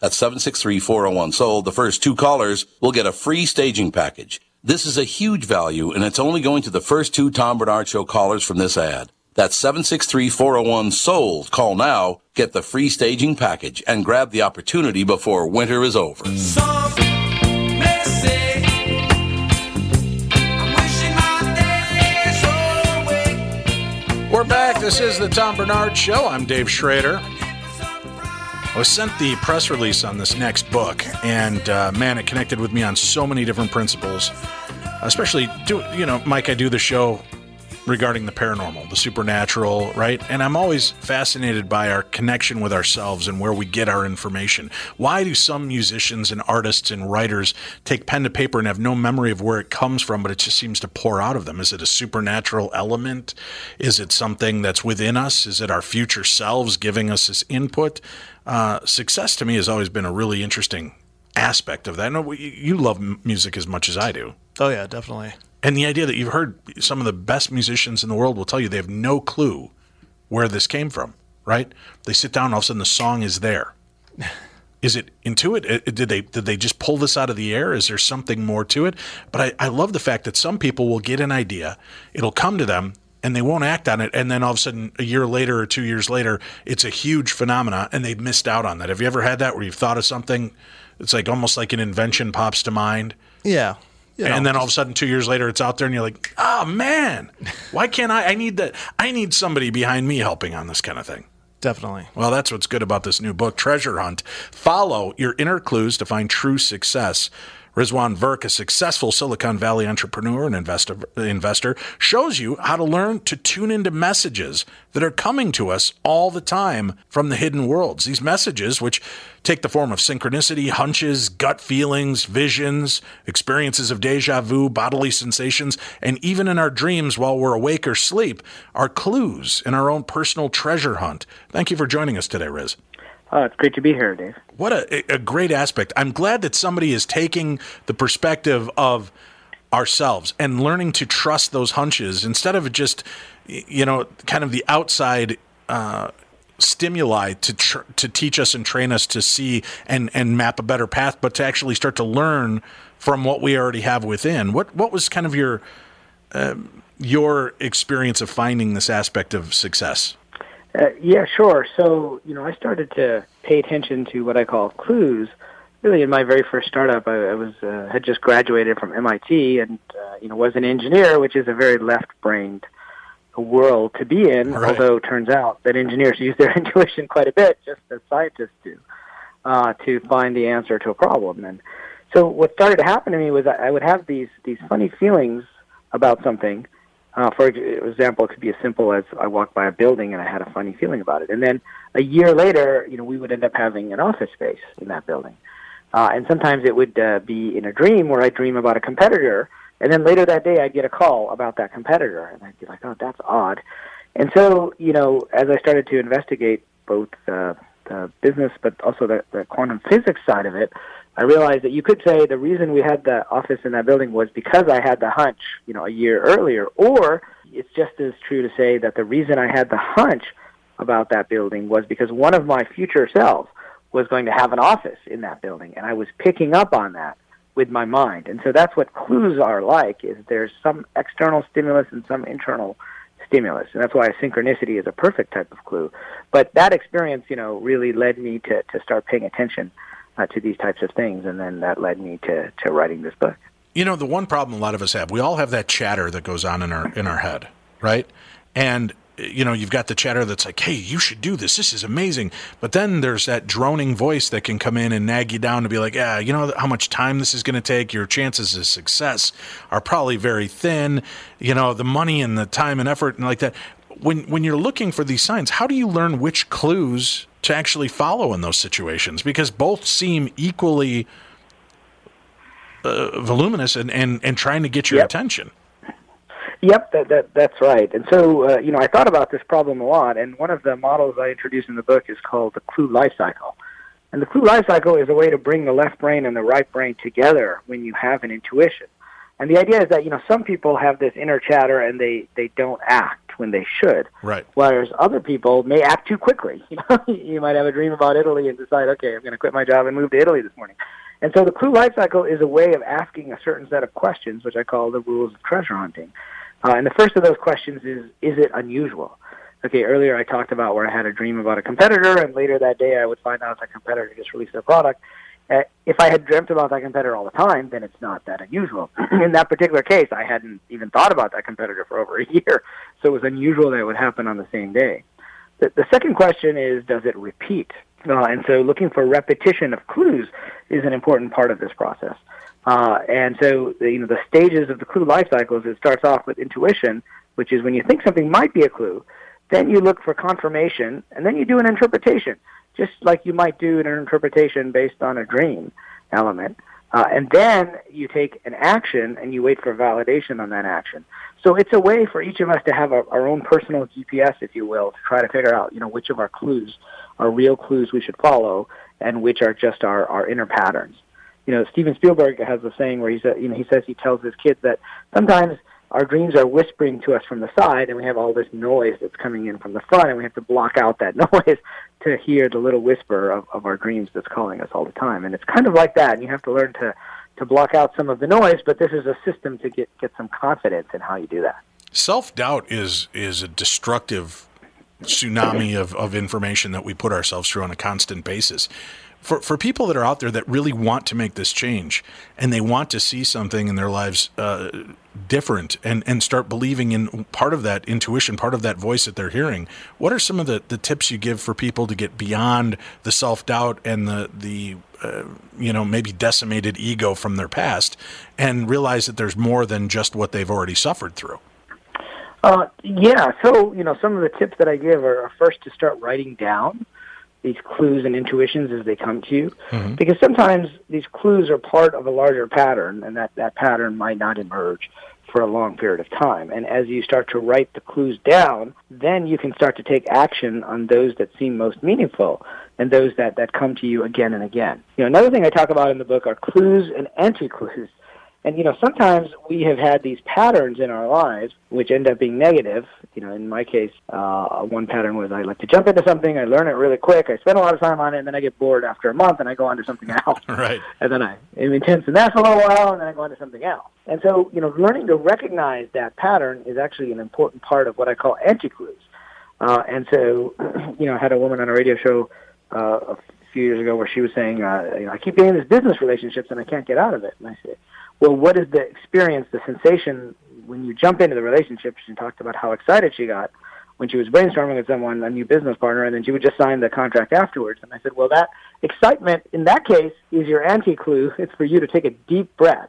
That's 763-401-SOLD. The first two callers will get a free staging package. This is a huge value, and it's only going to the first two Tom Barnard Show callers from this ad. That's 763-401-SOLD. Call now, get the free staging package, and grab the opportunity before winter is over. We're back. This is the Tom Barnard Show. I'm Dave Schrader. I was sent the press release on this next book, and uh, man, it connected with me on so many different principles. Especially, do you know, Mike? I do the show regarding the paranormal, the supernatural, right? And I'm always fascinated by our connection with ourselves and where we get our information. Why do some musicians and artists and writers take pen to paper and have no memory of where it comes from, but it just seems to pour out of them? Is it a supernatural element? Is it something that's within us? Is it our future selves giving us this input? Uh, success to me has always been a really interesting aspect of that. I know you love music as much as I do. Oh yeah, definitely. And the idea that you've heard some of the best musicians in the world will tell you they have no clue where this came from, right? They sit down, all of a sudden the song is there. Is it intuitive? Uh, did they did they just pull this out of the air? Is there something more to it? But I, I love the fact that some people will get an idea, it'll come to them, and they won't act on it, and then all of a sudden, a year later or two years later, it's a huge phenomena, and they've missed out on that. Have you ever had that where you've thought of something? It's like almost like an invention pops to mind. Yeah. You know, and then all of a sudden, two years later, it's out there, and you're like, "Oh man, why can't I? I need that. I need somebody behind me helping on this kind of thing." Definitely. Well, that's what's good about this new book, Treasure Hunt. Follow your inner clues to find true success. Rizwan Virk, a successful Silicon Valley entrepreneur and investor, investor, shows you how to learn to tune into messages that are coming to us all the time from the hidden worlds. These messages, which take the form of synchronicity, hunches, gut feelings, visions, experiences of deja vu, bodily sensations, and even in our dreams while we're awake or sleep, are clues in our own personal treasure hunt. Thank you for joining us today, Riz. Oh, it's great to be here, Dave. What a, a great aspect. I'm glad that somebody is taking the perspective of ourselves and learning to trust those hunches instead of just, you know, kind of the outside uh, stimuli to tr- to teach us and train us to see and and map a better path, but to actually start to learn from what we already have within. What what was kind of your uh, your experience of finding this aspect of success? Uh, yeah, sure. So, you know, I started to pay attention to what I call clues. Really, in my very first startup, I, I was uh, had just graduated from MIT and uh, you know was an engineer, which is a very left-brained world to be in. Right. Although it turns out that engineers use their intuition quite a bit, just as scientists do, uh, to find the answer to a problem. And So what started to happen to me was I I would have these these funny feelings about something. Uh, for example, it could be as simple as I walked by a building and I had a funny feeling about it, and then a year later, you know, we would end up having an office space in that building. Uh, and sometimes it would uh, be in a dream where I dream about a competitor, and then later that day I'd get a call about that competitor, and I'd be like, "Oh, that's odd." And so, you know, as I started to investigate both uh, the business but also the, the quantum physics side of it, I realized that you could say the reason we had the office in that building was because I had the hunch, you know, a year earlier, or it's just as true to say that the reason I had the hunch about that building was because one of my future selves was going to have an office in that building, and I was picking up on that with my mind. And so that's what clues are like: is there's some external stimulus and some internal stimulus, and that's why synchronicity is a perfect type of clue. But that experience, you know, really led me to to start paying attention uh, to these types of things, and then that led me to to writing this book. You know, the one problem a lot of us have, we all have that chatter that goes on in our in our head, right? And you know, you've got the chatter that's like, "Hey, you should do this. This is amazing." But then there's that droning voice that can come in and nag you down to be like, "Yeah, you know how much time this is going to take. Your chances of success are probably very thin. You know, the money and the time and effort and like that." When when you're looking for these signs, how do you learn which clues to actually follow in those situations? Because both seem equally uh, voluminous and, and, and trying to get your Yep. attention. Yep, that, that that's right. And so, uh, you know, I thought about this problem a lot, and one of the models I introduce in the book is called the clue life cycle. And the clue life cycle is a way to bring the left brain and the right brain together when you have an intuition. And the idea is that, you know, some people have this inner chatter and they, they don't act when they should. Right. Whereas other people may act too quickly. You know, you might have a dream about Italy and decide, okay, I'm going to quit my job and move to Italy this morning. And so the clue life cycle is a way of asking a certain set of questions, which I call the rules of treasure hunting. Uh, and the first of those questions is, is it unusual? Okay, earlier I talked about where I had a dream about a competitor, and later that day I would find out that competitor just released their product. Uh, if I had dreamt about that competitor all the time, then it's not that unusual. In that particular case, I hadn't even thought about that competitor for over a year, so it was unusual that it would happen on the same day. The, the second question is, does it repeat? Uh, and so looking for repetition of clues is an important part of this process. Uh, and so, you know, the stages of the clue life cycle is it starts off with intuition, which is when you think something might be a clue, then you look for confirmation, and then you do an interpretation, just like you might do in an interpretation based on a dream element. Uh, and then you take an action and you wait for validation on that action. So it's a way for each of us to have our own personal GPS, if you will, to try to figure out, you know, which of our clues are real clues we should follow and which are just our, our inner patterns. You know, Steven Spielberg has a saying where he says, you know, he says he tells his kids that sometimes our dreams are whispering to us from the side and we have all this noise that's coming in from the front and we have to block out that noise to hear the little whisper of, of our dreams that's calling us all the time. And it's kind of like that. And you have to learn to, to block out some of the noise, but this is a system to get, get some confidence in how you do that. Self doubt is is a destructive tsunami of, of information that we put ourselves through on a constant basis. For for people that are out there that really want to make this change and they want to see something in their lives uh, different and, and start believing in part of that intuition, part of that voice that they're hearing, what are some of the, the tips you give for people to get beyond the self doubt and the the uh, you know maybe decimated ego from their past and realize that there's more than just what they've already suffered through? Uh, yeah. So you know, some of the tips that I give are first to start writing down these clues and intuitions as they come to you, Mm-hmm. because sometimes these clues are part of a larger pattern, and that that pattern might not emerge for a long period of time. And as you start to write the clues down, then you can start to take action on those that seem most meaningful and those that, that come to you again and again. You know, another thing I talk about in the book are clues and anti-clues. And you know, sometimes we have had these patterns in our lives which end up being negative. You know, in my case, uh, one pattern was I like to jump into something, I learn it really quick, I spend a lot of time on it, and then I get bored after a month, and I go on to something else. Right. And then I am intense in that for a little while, and then I go on to something else. And so, you know, learning to recognize that pattern is actually an important part of what I call anti-clues. Uh, and so, you know, I had a woman on a radio show uh, a few years ago where she was saying, uh, you know, I keep getting these business relationships and I can't get out of it. And I said, well, what is the experience, the sensation when you jump into the relationship? She talked about how excited she got. when she was brainstorming with someone, a new business partner, and then she would just sign the contract afterwards. And I said, well, that excitement in that case is your anti-clue. It's for you to take a deep breath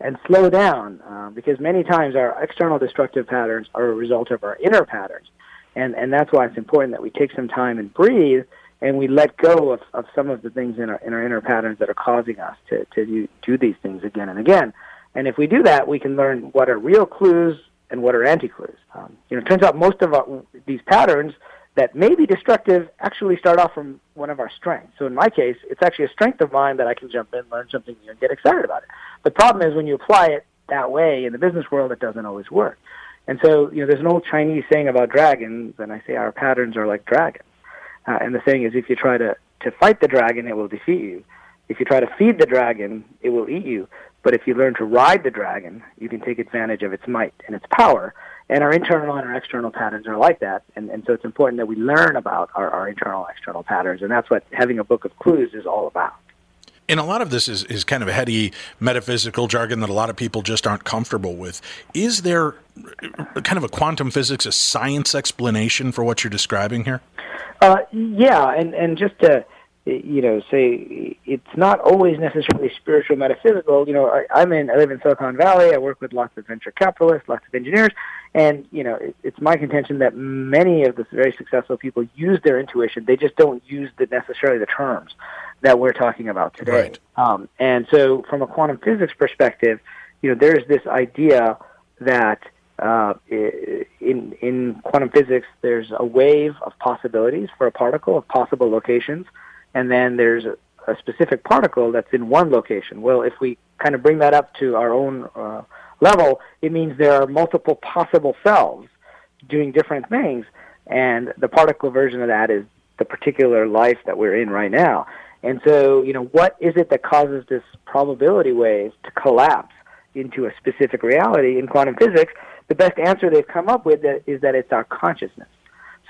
and slow down uh, because many times our external destructive patterns are a result of our inner patterns. And, and that's why it's important that we take some time and breathe and we let go of, of some of the things in our, in our inner patterns that are causing us to, to do, do these things again and again. And if we do that, we can learn what are real clues and what are anti-clues. Um, you know, it turns out most of our, these patterns that may be destructive actually start off from one of our strengths. So in my case, it's actually a strength of mine that I can jump in, learn something new, and get excited about it. The problem is when you apply it that way in the business world, it doesn't always work. And so, you know, there's an old Chinese saying about dragons, and I say our patterns are like dragons. Uh, and the saying is, if you try to, to fight the dragon, it will defeat you. If you try to feed the dragon, it will eat you. But if you learn to ride the dragon, you can take advantage of its might and its power. And our internal and our external patterns are like that. And, and so it's important that we learn about our, our internal external patterns. And that's what having a book of clues is all about. And a lot of this is, is kind of a heady metaphysical jargon that a lot of people just aren't comfortable with. Is there kind of a quantum physics, a science explanation for what you're describing here? Uh, yeah, and, and just to you know say it's not always necessarily spiritual metaphysical. You know, I, I'm in I live in Silicon Valley. I work with lots of venture capitalists, lots of engineers, and you know it, it's my contention that many of the very successful people use their intuition. They just don't use the necessarily the terms that we're talking about today. Right. Um, and so, from a quantum physics perspective, you know, there's this idea that uh, in in quantum physics, there's a wave of possibilities for a particle of possible locations, and then there's a, a specific particle that's in one location. Well, if we kind of bring that up to our own uh, level, it means there are multiple possible selves doing different things, and the particle version of that is the particular life that we're in right now. And so, you know, what is it that causes this probability wave to collapse into a specific reality in quantum physics? the best answer they've come up with is that it's our consciousness.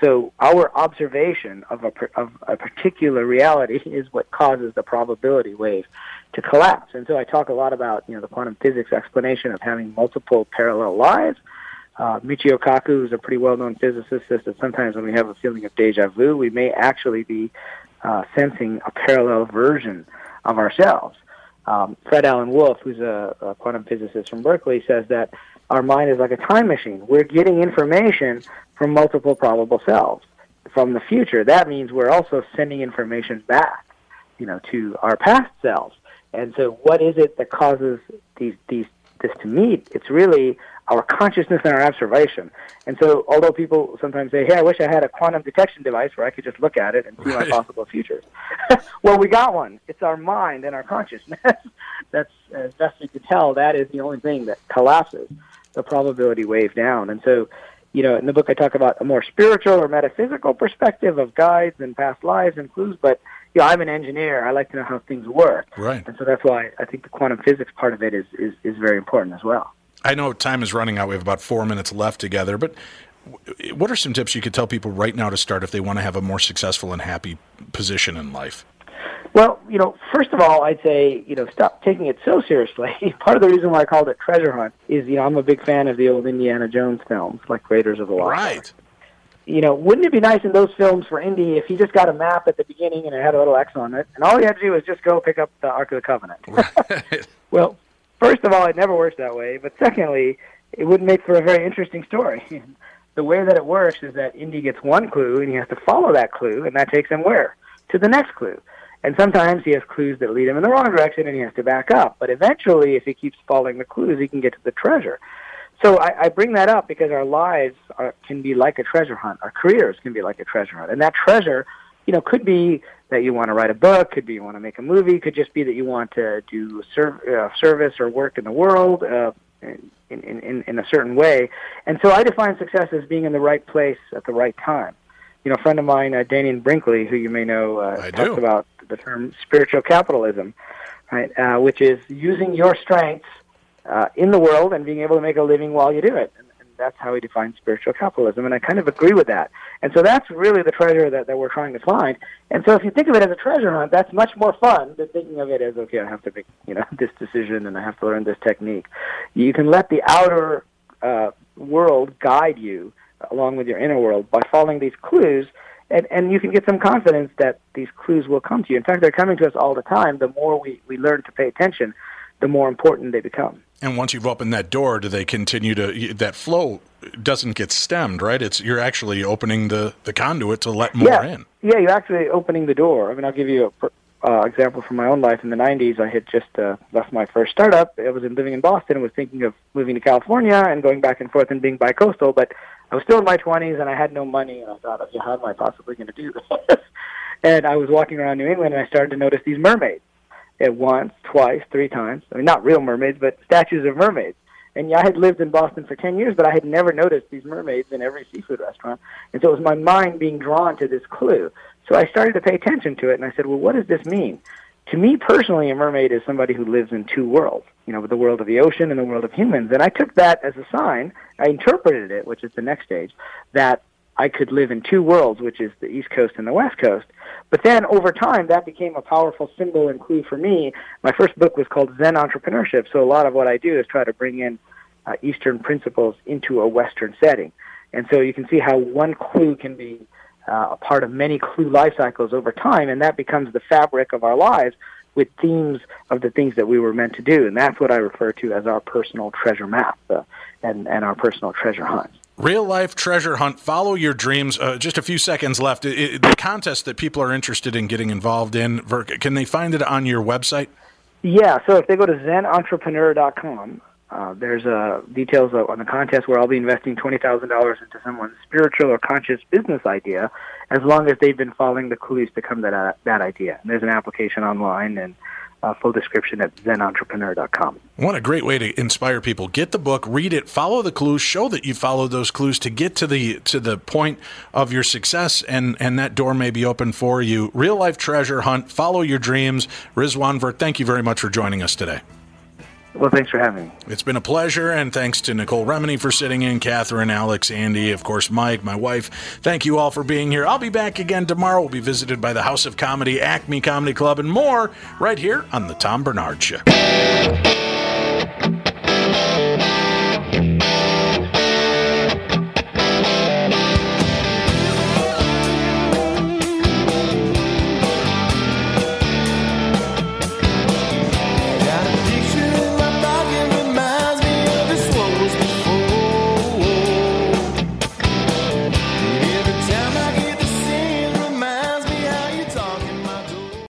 So our observation of a, of a particular reality is what causes the probability wave to collapse. And so I talk a lot about you know the quantum physics explanation of having multiple parallel lives. Uh, Michio Kaku is a pretty well-known physicist. Says that sometimes when we have a feeling of deja vu, we may actually be uh, sensing a parallel version of ourselves. Um, Fred Alan Wolf, who's a, a quantum physicist from Berkeley, says that our mind is like a time machine. We're getting information from multiple probable selves from the future. That means we're also sending information back, you know, to our past selves. And so, what is it that causes these these this to meet? It's really our consciousness and our observation. And so, although people sometimes say, "Hey, I wish I had a quantum detection device where I could just look at it and see right. my possible futures," well, we got one. It's our mind and our consciousness. That's as best we can tell. That is the only thing that collapses the probability wave down. And so, you know, in the book I talk about a more spiritual or metaphysical perspective of guides and past lives and clues, but you know, I'm an engineer. I like to know how things work. Right. And so that's why I think the quantum physics part of it is, is, is very important as well. I know time is running out. We have about four minutes left together, but what are some tips you could tell people right now to start if they want to have a more successful and happy position in life? Well, you know, first of all, I'd say, you know, stop taking it so seriously. Part of the reason why I called it Treasure Hunt is, you know, I'm a big fan of the old Indiana Jones films, like Raiders of the Lost Right. You know, wouldn't it be nice in those films for Indy if he just got a map at the beginning and it had a little X on it, and all he had to do was just go pick up the Ark of the Covenant? Right. well, first of all, it never works that way, but secondly, it wouldn't make for a very interesting story. the way that it works is that Indy gets one clue, and he has to follow that clue, and that takes him where? To the next clue. And sometimes he has clues that lead him in the wrong direction and he has to back up. But eventually, if he keeps following the clues, he can get to the treasure. So I, I bring that up because our lives are, can be like a treasure hunt. Our careers can be like a treasure hunt. And that treasure, you know, could be that you want to write a book, could be you want to make a movie, could just be that you want to do serv- uh, service or work in the world uh, in, in, in, in a certain way. And so I define success as being in the right place at the right time. You know, a friend of mine, uh, Dannion Brinkley, who you may know, uh, talks do. about the term spiritual capitalism, right? Uh, which is using your strengths uh, in the world and being able to make a living while you do it. And, and that's how he defines spiritual capitalism. And I kind of agree with that. And so that's really the treasure that, that we're trying to find. And so if you think of it as a treasure hunt, that's much more fun than thinking of it as, okay, I have to make, you know, this decision and I have to learn this technique. You can let the outer uh, world guide you along with your inner world by following these clues. And, and you can get some confidence that these clues will come to you. In fact, they're coming to us all the time. The more we, we learn to pay attention, the more important they become. And once you've opened that door, do they continue to that flow doesn't get stemmed, right? It's you're actually opening the the conduit to let more yeah. in. Yeah, you're actually opening the door. I mean, I'll give you a uh, example from my own life. In the 90s, I had just uh, left my first startup. I was in, living in Boston and was thinking of moving to California and going back and forth and being bi-coastal, but I was still in my 20s and I had no money, and I thought, okay, how am I possibly going to do this? and I was walking around New England and I started to notice these mermaids at once, twice, three times. I mean, not real mermaids, but statues of mermaids. And yeah, I had lived in Boston for 10 years, but I had never noticed these mermaids in every seafood restaurant. And so it was my mind being drawn to this clue. So I started to pay attention to it, and I said, well, what does this mean? To me personally, a mermaid is somebody who lives in two worlds, you know, the world of the ocean and the world of humans. And I took that as a sign, I interpreted it, which is the next stage, that I could live in two worlds, which is the East Coast and the West Coast. But then over time, that became a powerful symbol and clue for me. My first book was called Zen Entrepreneurship. So a lot of what I do is try to bring in uh, Eastern principles into a Western setting. And so you can see how one clue can be uh, a part of many clue life cycles over time, and that becomes the fabric of our lives with themes of the things that we were meant to do. And that's what I refer to as our personal treasure map uh, and, and our personal treasure hunt. Real life treasure hunt. Follow your dreams. Uh, just a few seconds left. It, it, the contest that people are interested in getting involved in, can they find it on your website? Yeah. So if they go to zenentrepreneur.com, uh, there's uh, details on the contest where I'll be investing twenty thousand dollars into someone's spiritual or conscious business idea, as long as they've been following the clues to come to that that idea. And there's an application online and uh, full description at zenentrepreneur.com. What a great way to inspire people. Get the book, read it, follow the clues, show that you followed those clues to get to the to the point of your success, and and that door may be open for you. Real life treasure hunt. Follow your dreams. Rizwan Virk, thank you very much for joining us today. Well, thanks for having me. It's been a pleasure, and thanks to Nicole Remini for sitting in, Catherine, Alex, Andy, of course, Mike, my wife. Thank you all for being here. I'll be back again tomorrow. We'll be visited by the House of Comedy, Acme Comedy Club, and more right here on The Tom Barnard Show.